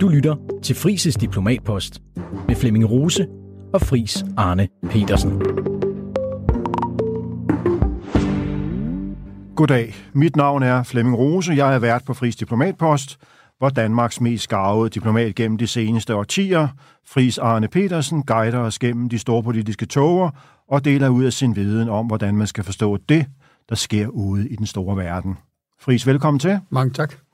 Du lytter til Frises Diplomatpost med Flemming Rose og Fris Arne Petersen. Goddag, mit navn er Flemming Rose. Jeg er vært på Fris Diplomatpost, hvor Danmarks mest skarvede diplomat gennem de seneste årtier, Fris Arne Petersen, guider os gennem de store politiske toger og deler ud af sin viden om, hvordan man skal forstå det, der sker ude i den store verden. Fris, velkommen til. Mange tak.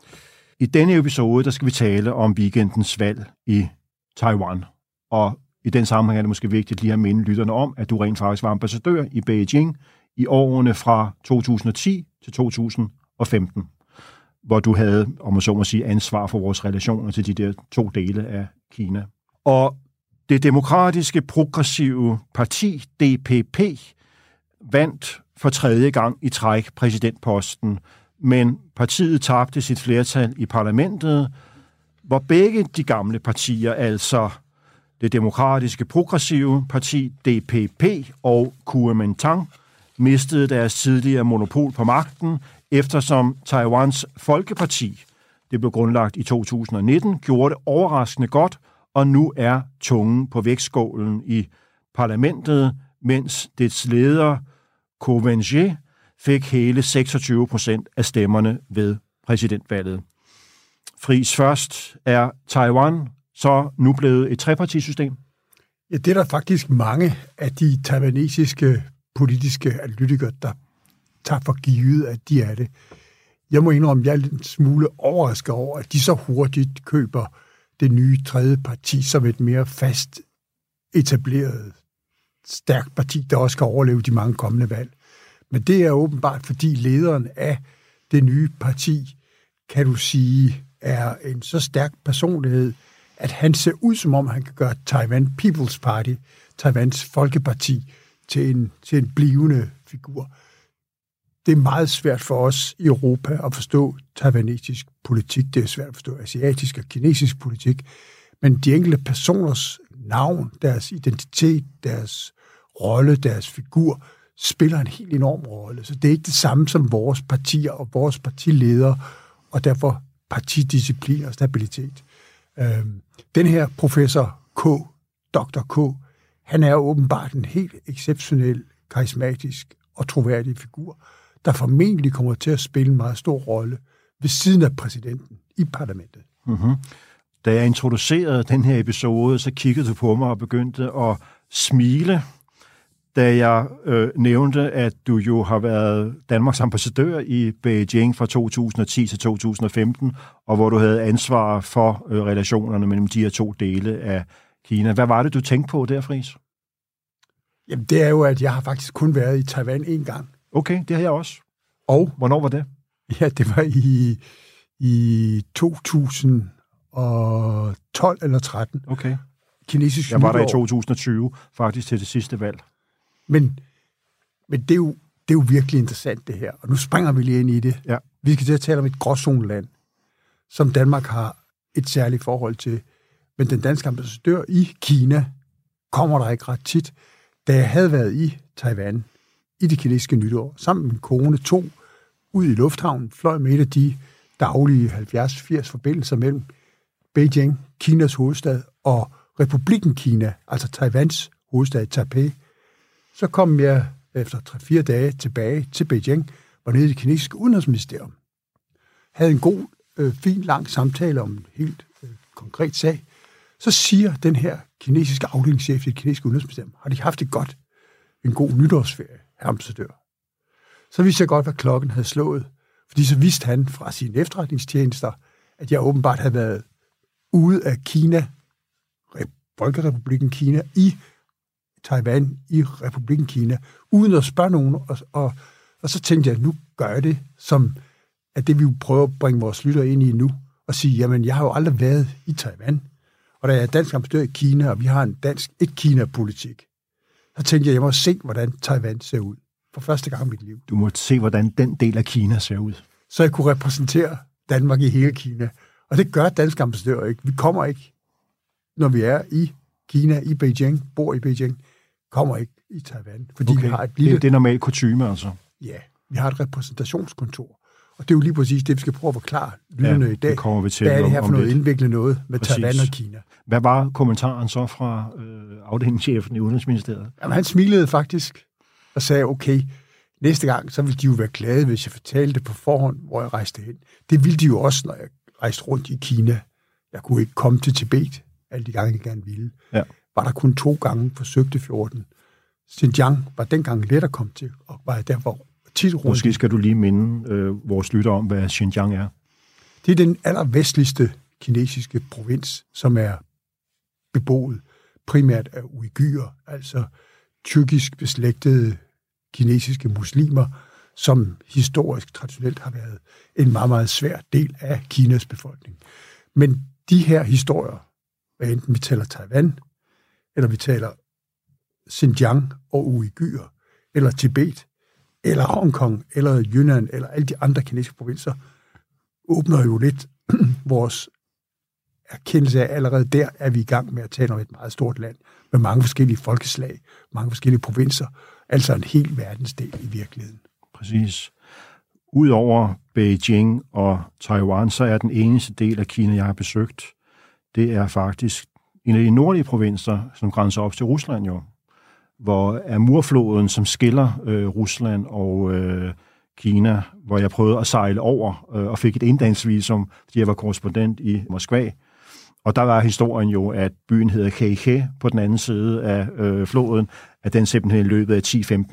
I denne episode, der skal vi tale om weekendens valg i Taiwan. Og i den sammenhæng er det måske vigtigt lige at minde lytterne om, at du rent faktisk var ambassadør i Beijing i årene fra 2010 til 2015, hvor du havde, om man så må sige, ansvar for vores relationer til de der to dele af Kina. Og det demokratiske progressive parti, DPP, vandt for tredje gang i træk præsidentposten, men partiet tabte sit flertal i parlamentet, hvor begge de gamle partier, altså det demokratiske progressive parti DPP og Kuomintang, mistede deres tidligere monopol på magten, eftersom Taiwans Folkeparti, det blev grundlagt i 2019, gjorde det overraskende godt, og nu er tungen på vægtskålen i parlamentet, mens dets leder, Ko fik hele 26 procent af stemmerne ved præsidentvalget. Fris først er Taiwan så nu blevet et trepartisystem? Ja, det er der faktisk mange af de taiwanesiske politiske analytikere, der tager for givet, at de er det. Jeg må indrømme, at jeg er en smule overrasket over, at de så hurtigt køber det nye tredje parti som et mere fast etableret, stærkt parti, der også kan overleve de mange kommende valg. Men det er åbenbart, fordi lederen af det nye parti, kan du sige, er en så stærk personlighed, at han ser ud som om, han kan gøre Taiwan People's Party, Taiwans Folkeparti, til en, til en blivende figur. Det er meget svært for os i Europa at forstå taiwanesisk politik. Det er svært at forstå asiatisk og kinesisk politik. Men de enkelte personers navn, deres identitet, deres rolle, deres figur, spiller en helt enorm rolle. Så det er ikke det samme som vores partier og vores partiledere, og derfor partidisciplin og stabilitet. Øhm, den her professor K, Dr. K, han er åbenbart en helt exceptionel, karismatisk og troværdig figur, der formentlig kommer til at spille en meget stor rolle ved siden af præsidenten i parlamentet. Mm-hmm. Da jeg introducerede den her episode, så kiggede du på mig og begyndte at smile, da jeg øh, nævnte, at du jo har været Danmarks ambassadør i Beijing fra 2010 til 2015, og hvor du havde ansvar for øh, relationerne mellem de her to dele af Kina. Hvad var det, du tænkte på der, Friis? Jamen, det er jo, at jeg har faktisk kun været i Taiwan en gang. Okay, det har jeg også. Og? Hvornår var det? Ja, det var i, i 2012 eller 13. Okay. Kinesisk Jeg var der i 2020, faktisk til det sidste valg. Men, men det, er jo, det er jo virkelig interessant, det her. Og nu springer vi lige ind i det. Ja. Vi skal til at tale om et gråzoneland, som Danmark har et særligt forhold til. Men den danske ambassadør i Kina kommer der ikke ret tit. Da jeg havde været i Taiwan i det kinesiske nytår, sammen med min kone, to ud i lufthavnen, fløj med et af de daglige 70-80 forbindelser mellem Beijing, Kinas hovedstad, og Republiken Kina, altså Taiwans hovedstad Taipei. Så kom jeg efter 3-4 dage tilbage til Beijing, var nede i det kinesiske udenrigsministerium. Havde en god, øh, fin, lang samtale om en helt øh, konkret sag. Så siger den her kinesiske afdelingschef i det kinesiske udenrigsministerium, har de haft det godt? En god nytårsferie, herr ambassadør. Så vidste jeg godt, hvad klokken havde slået. Fordi så vidste han fra sine efterretningstjenester, at jeg åbenbart havde været ude af Kina, Folkerepubliken Kina, i Taiwan, i Republiken Kina, uden at spørge nogen. Og, og, og så tænkte jeg, nu gør jeg det, som at det vi prøver at bringe vores lytter ind i nu, og sige, jamen, jeg har jo aldrig været i Taiwan, og da jeg er dansk ambassadør i Kina, og vi har en dansk et-Kina-politik, så tænkte jeg, jeg må se, hvordan Taiwan ser ud. For første gang i mit liv. Du må se, hvordan den del af Kina ser ud. Så jeg kunne repræsentere Danmark i hele Kina. Og det gør danske ambassadører ikke. Vi kommer ikke, når vi er i Kina, i Beijing, bor i Beijing, kommer ikke i Taiwan. Fordi Okay. vi har et lille... Det, det er normal kutume, altså. Ja, vi har et repræsentationskontor. Og det er jo lige præcis det, vi skal prøve at forklare lytterne Ja, i dag. det kommer vi til Hvad er det her for noget lidt. indviklet noget med Præcis. Taiwan og Kina? Hvad var kommentaren så fra øh, afdelingschefen i Udenrigsministeriet? Jamen, han smilede faktisk og sagde, okay, næste gang, så ville de jo være glade, hvis jeg fortalte det på forhånd, hvor jeg rejste hen. Det ville de jo også, når jeg rejste rundt i Kina. Jeg kunne ikke komme til Tibet, alle de gange, jeg gerne ville. Ja. Var der kun to gange forsøgte 14. Xinjiang var dengang let at komme til, og var derfor tit rundt. Måske skal du lige minde øh, vores lytter om, hvad Xinjiang er. Det er den allervestligste kinesiske provins, som er beboet primært af uigyrer, altså tyrkisk beslægtede kinesiske muslimer, som historisk traditionelt har været en meget, meget svær del af Kinas befolkning. Men de her historier, hvad enten vi taler Taiwan, eller vi taler Xinjiang og uigyrer, eller Tibet, eller Hongkong, eller Yunnan, eller alle de andre kinesiske provinser, åbner jo lidt vores erkendelse af, at allerede der er vi i gang med at tale om et meget stort land, med mange forskellige folkeslag, mange forskellige provinser, altså en hel verdensdel i virkeligheden. Præcis. Udover Beijing og Taiwan, så er den eneste del af Kina, jeg har besøgt, det er faktisk en af de nordlige provinser, som grænser op til Rusland jo, hvor Amurfloden, som skiller øh, Rusland og øh, Kina, hvor jeg prøvede at sejle over øh, og fik et inddagsvisum, fordi jeg var korrespondent i Moskva. Og der var historien jo, at byen hedder Keihe på den anden side af øh, floden, at den simpelthen i løbet af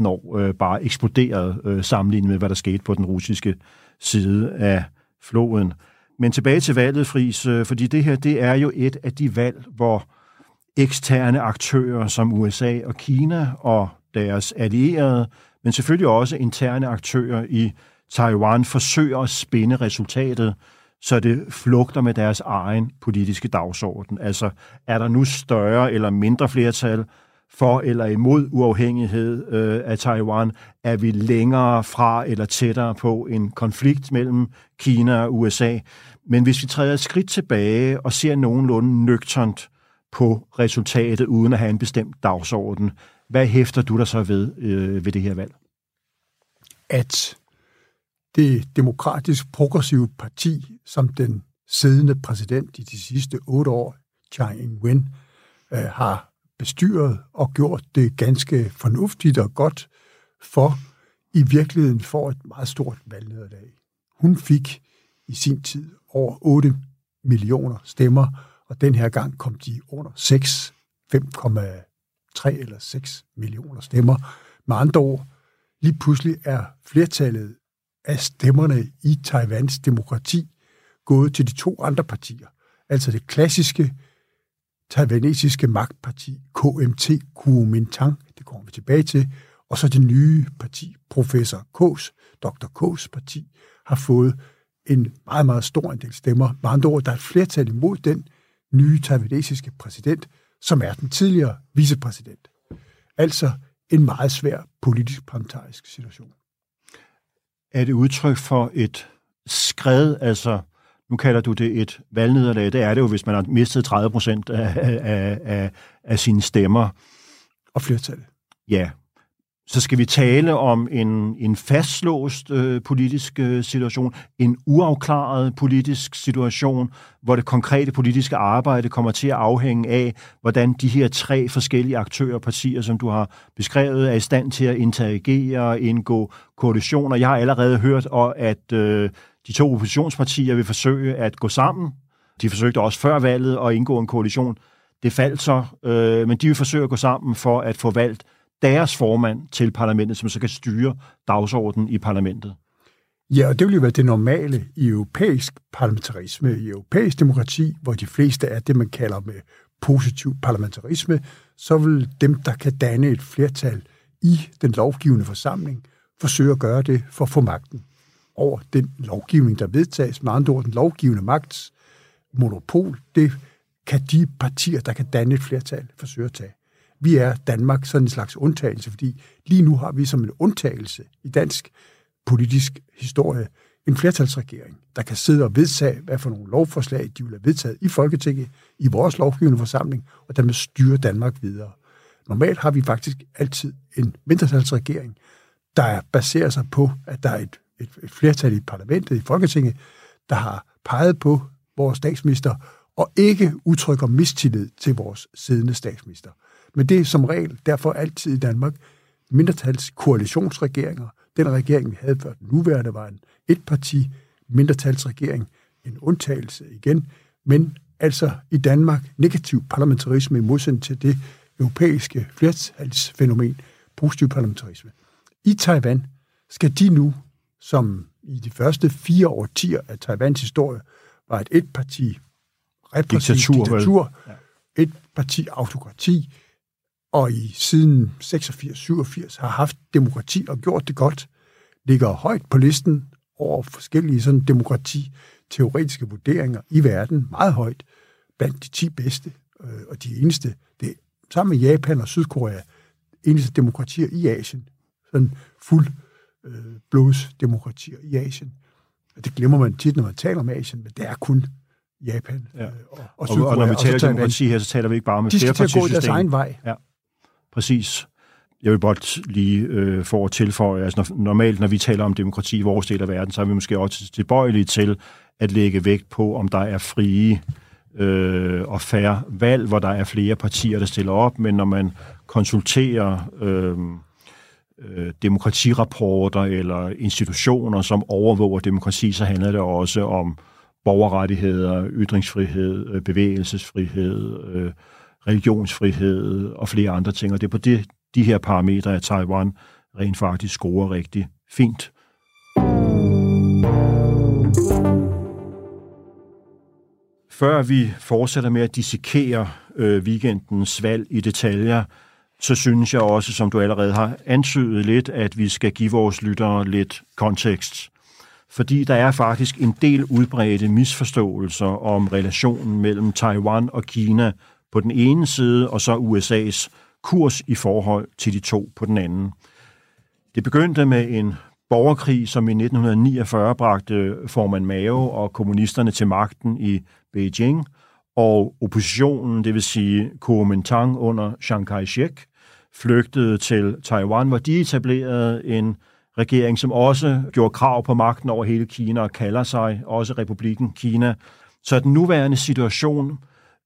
10-15 år øh, bare eksploderede øh, sammenlignet med, hvad der skete på den russiske side af floden. Men tilbage til valget, Friis, øh, fordi det her, det er jo et af de valg, hvor eksterne aktører som USA og Kina og deres allierede, men selvfølgelig også interne aktører i Taiwan forsøger at spinde resultatet, så det flugter med deres egen politiske dagsorden. Altså, er der nu større eller mindre flertal for eller imod uafhængighed øh, af Taiwan? Er vi længere fra eller tættere på en konflikt mellem Kina og USA? Men hvis vi træder et skridt tilbage og ser nogenlunde nøgternt på resultatet, uden at have en bestemt dagsorden, hvad hæfter du dig så ved øh, ved det her valg? At det demokratisk progressive parti, som den siddende præsident i de sidste otte år, Chai Ing-wen, øh, har bestyret og gjort det ganske fornuftigt og godt for, i virkeligheden får et meget stort valgnederlag. Hun fik i sin tid over 8 millioner stemmer, og den her gang kom de under 6, 5,3 eller 6 millioner stemmer. Med andre ord, lige pludselig er flertallet af stemmerne i Taiwans demokrati gået til de to andre partier. Altså det klassiske taiwanesiske magtparti, KMT, Kuomintang, det kommer vi tilbage til, og så det nye parti, professor K's, Dr. K's parti, har fået en meget, meget stor andel stemmer. Med andre ord, der er et flertal imod den nye taiwanesiske præsident, som er den tidligere vicepræsident. Altså en meget svær politisk parlamentarisk situation. Er det udtryk for et skred, altså nu kalder du det et valgnederlag, det er det jo, hvis man har mistet 30 procent af, af, af, af sine stemmer. Og flertallet. Ja, så skal vi tale om en, en fastlåst øh, politisk øh, situation, en uafklaret politisk situation, hvor det konkrete politiske arbejde kommer til at afhænge af, hvordan de her tre forskellige aktører og partier, som du har beskrevet, er i stand til at interagere og indgå koalitioner. Jeg har allerede hørt, at øh, de to oppositionspartier vil forsøge at gå sammen. De forsøgte også før valget at indgå en koalition. Det faldt så, øh, men de vil forsøge at gå sammen for at få valgt deres formand til parlamentet, som så kan styre dagsordenen i parlamentet. Ja, og det vil jo være det normale i europæisk parlamentarisme, i europæisk demokrati, hvor de fleste er det, man kalder med positiv parlamentarisme, så vil dem, der kan danne et flertal i den lovgivende forsamling, forsøge at gøre det for at få magten over den lovgivning, der vedtages. Med andre ord, den lovgivende magts monopol, det kan de partier, der kan danne et flertal, forsøge at tage. Vi er Danmark sådan en slags undtagelse, fordi lige nu har vi som en undtagelse i dansk politisk historie en flertalsregering, der kan sidde og vedtage, hvad for nogle lovforslag de vil have vedtaget i Folketinget, i vores lovgivende forsamling, og dermed styre Danmark videre. Normalt har vi faktisk altid en mindretalsregering, der baserer sig på, at der er et, et, et flertal i parlamentet, i Folketinget, der har peget på vores statsminister, og ikke udtrykker mistillid til vores siddende statsminister. Men det er som regel derfor altid i Danmark mindretals koalitionsregeringer. Den regering, vi havde før den nuværende, var en etparti mindretalsregering, en undtagelse igen, men altså i Danmark negativ parlamentarisme i modsætning til det europæiske flertalsfænomen, positiv parlamentarisme. I Taiwan skal de nu, som i de første fire årtier af Taiwans historie, var et etparti repræsentativ diktatur, diktatur ja. et parti autokrati, og i siden 86-87 har haft demokrati og gjort det godt, ligger højt på listen over forskellige sådan demokrati-teoretiske vurderinger i verden, meget højt, blandt de 10 bedste øh, og de eneste, det sammen med Japan og Sydkorea, eneste demokratier i Asien, sådan fuld øh, blodsdemokratier i Asien. Og det glemmer man tit, når man taler om Asien, men det er kun Japan ja. øh, og, og Sydkorea. Og, og når vi taler demokrati her, så taler vi ikke bare om et De skal til at gå deres egen vej. Ja, præcis. Jeg vil blot lige øh, få at tilføje, altså når, normalt når vi taler om demokrati i vores del af verden, så er vi måske også tilbøjelige til at lægge vægt på, om der er frie øh, og færre valg, hvor der er flere partier, der stiller op, men når man konsulterer øh, øh, demokratirapporter eller institutioner, som overvåger demokrati, så handler det også om borgerrettigheder, ytringsfrihed, øh, bevægelsesfrihed, øh, religionsfrihed og flere andre ting. Og det er på det, de her parametre, at Taiwan rent faktisk scorer rigtig fint. Før vi fortsætter med at dissekere øh, weekendens valg i detaljer, så synes jeg også, som du allerede har antydet lidt, at vi skal give vores lyttere lidt kontekst. Fordi der er faktisk en del udbredte misforståelser om relationen mellem Taiwan og Kina på den ene side, og så USA's kurs i forhold til de to på den anden. Det begyndte med en borgerkrig, som i 1949 bragte formand Mao og kommunisterne til magten i Beijing, og oppositionen, det vil sige Kuomintang under Chiang Kai-shek, flygtede til Taiwan, hvor de etablerede en regering, som også gjorde krav på magten over hele Kina og kalder sig også Republiken Kina. Så den nuværende situation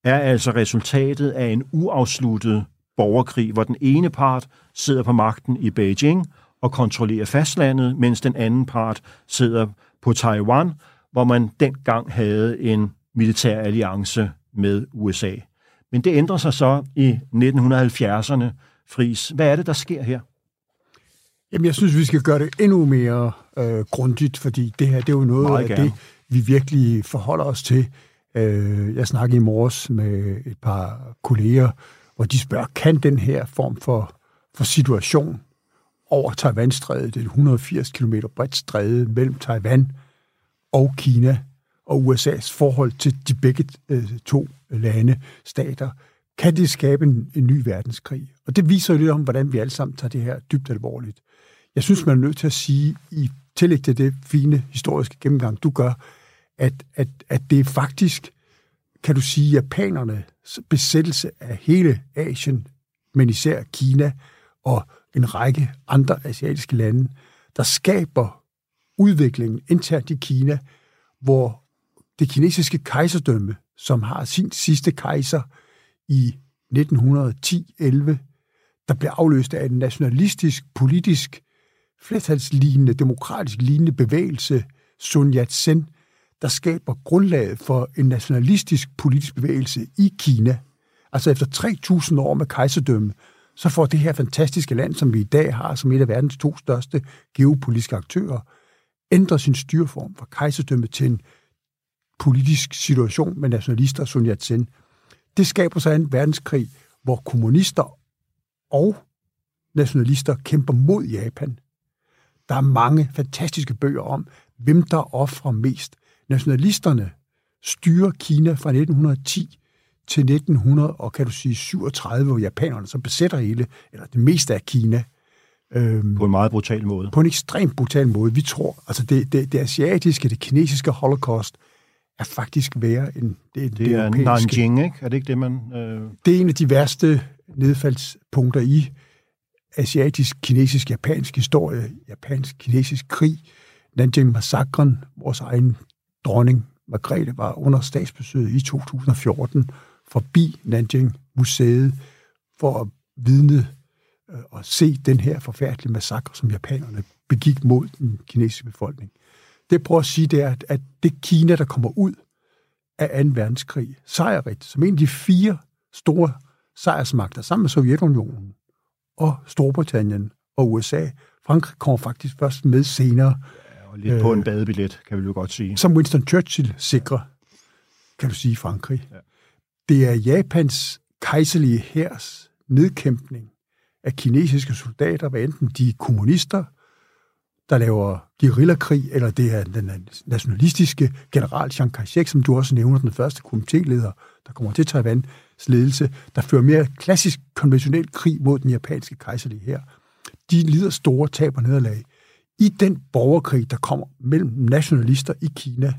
er altså resultatet af en uafsluttet borgerkrig, hvor den ene part sidder på magten i Beijing og kontrollerer fastlandet, mens den anden part sidder på Taiwan, hvor man dengang havde en militær alliance med USA. Men det ændrer sig så i 1970'erne. Fris, hvad er det, der sker her? Jamen, jeg synes, vi skal gøre det endnu mere øh, grundigt, fordi det her, det er jo noget Meget af gerne. det, vi virkelig forholder os til. Øh, jeg snakkede i morges med et par kolleger, hvor de spørger, kan den her form for, for situation over Taiwanstrædet, det 180 km bredt stræde mellem Taiwan og Kina og USA's forhold til de begge øh, to lande, stater, kan det skabe en, en ny verdenskrig? Og det viser jo lidt om, hvordan vi alle sammen tager det her dybt alvorligt. Jeg synes, man er nødt til at sige, i tillæg til det fine historiske gennemgang, du gør, at, at, at det er faktisk, kan du sige, japanernes besættelse af hele Asien, men især Kina og en række andre asiatiske lande, der skaber udviklingen internt i Kina, hvor det kinesiske kejserdømme, som har sin sidste kejser i 1910-11, der blev afløst af en nationalistisk, politisk, flertalslignende, demokratisk lignende bevægelse, Sun Yat-sen, der skaber grundlaget for en nationalistisk politisk bevægelse i Kina. Altså efter 3.000 år med kejserdømme, så får det her fantastiske land, som vi i dag har som et af verdens to største geopolitiske aktører, ændret sin styreform fra kejserdømme til en politisk situation med nationalister Sun Yat-sen. Det skaber så en verdenskrig, hvor kommunister og nationalister kæmper mod Japan. Der er mange fantastiske bøger om, hvem der offrer mest. Nationalisterne styrer Kina fra 1910 til 1900, og kan du sige 37, hvor japanerne så besætter hele, eller det meste af Kina. Øhm, på en meget brutal måde. På en ekstremt brutal måde. Vi tror, altså det, det, det asiatiske, det kinesiske holocaust, er faktisk værre end det, det, det er Nanjing, ikke? Er det ikke det, man... Øh... Det er en af de værste nedfaldspunkter i asiatisk, kinesisk, japansk historie, japansk, kinesisk krig, Nanjing-massakren. Vores egen dronning, Margrethe, var under statsbesøget i 2014 forbi Nanjing-museet for at vidne øh, og se den her forfærdelige massakre, som japanerne begik mod den kinesiske befolkning. Det prøver at sige, det er, at, at det Kina, der kommer ud af 2. verdenskrig, sejrigt, som en af de fire store sejrsmagter, sammen med Sovjetunionen og Storbritannien og USA. Frankrig kommer faktisk først med senere. Og lidt øh, på en badebillet, kan vi jo godt sige. Som Winston Churchill sikrer, kan du sige, Frankrig. Ja. Det er Japans kejserlige hærs nedkæmpning af kinesiske soldater, hvad enten de er kommunister, der laver guerillakrig, eller det er den nationalistiske general Chiang Kai-shek, som du også nævner, den første komitéleder, der kommer til Taiwans ledelse, der fører mere klassisk konventionel krig mod den japanske kejserlige her. De lider store tab og nederlag. I den borgerkrig, der kommer mellem nationalister i Kina,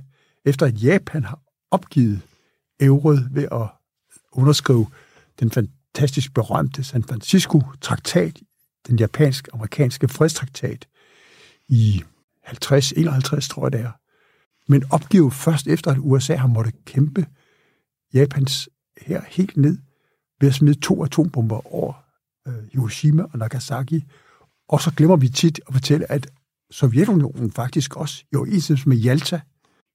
efter at Japan har opgivet euroet ved at underskrive den fantastisk berømte San Francisco-traktat, den japansk-amerikanske fredstraktat, i 50-51, tror jeg det er. Men opgive først efter, at USA har måttet kæmpe Japans her helt ned ved at smide to atombomber over øh, Hiroshima og Nagasaki. Og så glemmer vi tit at fortælle, at Sovjetunionen faktisk også i overensstemmelse med Jalta,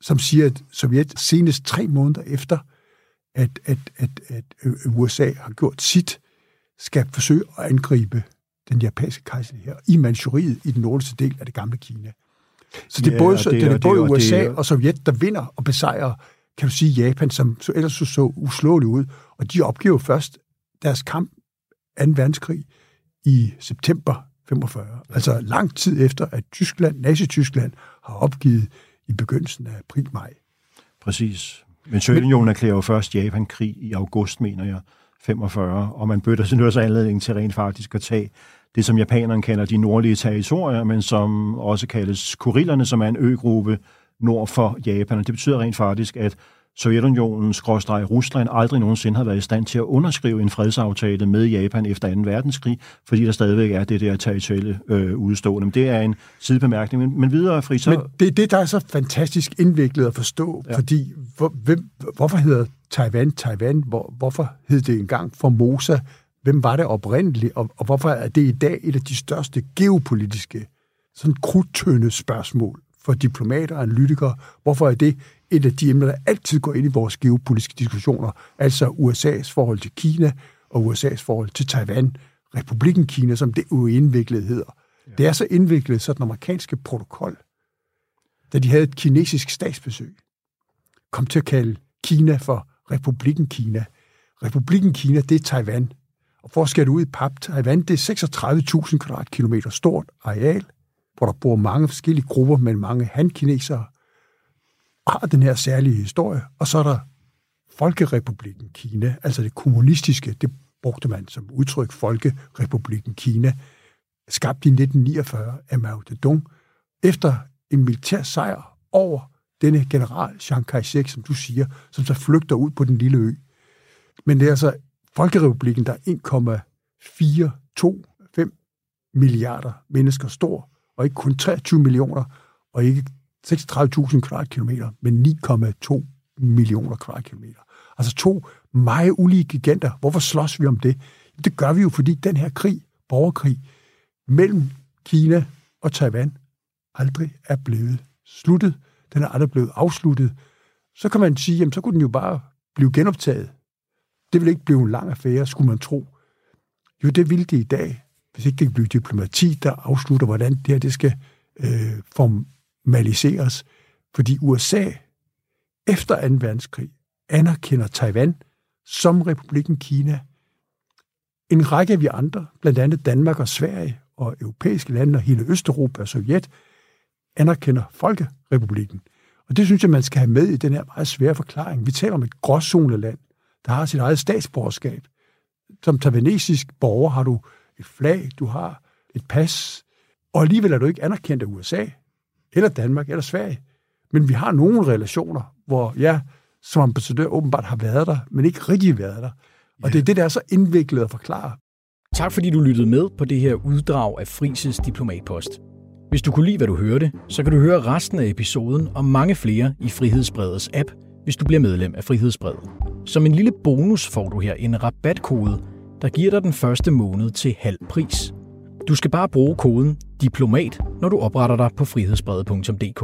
som siger, at Sovjet senest tre måneder efter, at, at, at, at USA har gjort sit, skal forsøge at angribe den japanske kejserlige her i Manchuriet, i den nordligste del af det gamle Kina. Så det er både, ja, det, det er både det, USA det, og Sovjet, der vinder og besejrer, kan du sige, Japan, som så ellers så, så uslåeligt ud. Og de opgiver først deres kamp 2. verdenskrig i september 45. Ja. Altså lang tid efter, at Tyskland, Nazi-Tyskland, har opgivet i begyndelsen af april-maj. Præcis. Men Sovjetunionen erklærer jo først Japan-krig i august, mener jeg, 45, og man bøtter sig nu også anledning til rent faktisk at tage det, som japanerne kalder de nordlige territorier, men som også kaldes Kurillerne, som er en øgruppe nord for Japan. Og det betyder rent faktisk, at Sovjetunionen, skråstreg Rusland, aldrig nogensinde har været i stand til at underskrive en fredsaftale med Japan efter 2. verdenskrig, fordi der stadigvæk er det der territoriale øh, udstående. Men det er en sidebemærkning. Men, men videre, Fri, så... Men det er det, der er så fantastisk indviklet at forstå, ja. fordi hvor, hvem, hvorfor hedder Taiwan Taiwan? Hvor, hvorfor hed det engang Formosa? Hvem var det oprindeligt, og, og hvorfor er det i dag et af de største geopolitiske, sådan krudtønde spørgsmål for diplomater og analytikere? Hvorfor er det et af de emner, der altid går ind i vores geopolitiske diskussioner, altså USA's forhold til Kina og USA's forhold til Taiwan, Republiken Kina, som det jo indviklet hedder. Ja. Det er så indviklet, så den amerikanske protokol, da de havde et kinesisk statsbesøg, kom til at kalde Kina for Republiken Kina. Republiken Kina, det er Taiwan. Og for at skære ud i pap, Taiwan, det er 36.000 kvadratkilometer stort areal, hvor der bor mange forskellige grupper med mange han-kinesere, har den her særlige historie. Og så er der Folkerepublikken Kina, altså det kommunistiske, det brugte man som udtryk, Folkerepublikken Kina, skabt i 1949 af Mao Zedong, efter en militær sejr over denne general Chiang Kai-shek, som du siger, som så flygter ud på den lille ø. Men det er altså Folkerepublikken, der er 1,425 milliarder mennesker stor, og ikke kun 23 millioner, og ikke 36.000 kvadratkilometer, men 9,2 millioner kvadratkilometer. Altså to meget ulige giganter. Hvorfor slås vi om det? Det gør vi jo, fordi den her krig, borgerkrig, mellem Kina og Taiwan, aldrig er blevet sluttet. Den er aldrig blevet afsluttet. Så kan man sige, jamen så kunne den jo bare blive genoptaget. Det vil ikke blive en lang affære, skulle man tro. Jo, det ville det i dag, hvis ikke det kan blive diplomati, der afslutter, hvordan det her det skal øh, formaliseres. Fordi USA efter 2. verdenskrig anerkender Taiwan som republikken Kina. En række af vi andre, blandt andet Danmark og Sverige og europæiske lande og hele Østeuropa og Sovjet, anerkender Folkerepublikken. Og det synes jeg, man skal have med i den her meget svære forklaring. Vi taler om et gråzoneland, der har sit eget statsborgerskab. Som taiwanesisk borger har du et flag, du har et pas, og alligevel er du ikke anerkendt af USA, eller Danmark, eller Sverige. Men vi har nogle relationer, hvor jeg som ambassadør åbenbart har været der, men ikke rigtig været der. Og ja. det er det, der er så indviklet at forklare. Tak fordi du lyttede med på det her uddrag af Frises Diplomatpost. Hvis du kunne lide, hvad du hørte, så kan du høre resten af episoden og mange flere i Frihedsbredets app, hvis du bliver medlem af Frihedsbredet. Som en lille bonus får du her en rabatkode, der giver dig den første måned til halv pris. Du skal bare bruge koden DIPLOMAT, når du opretter dig på frihedsbrevet.dk.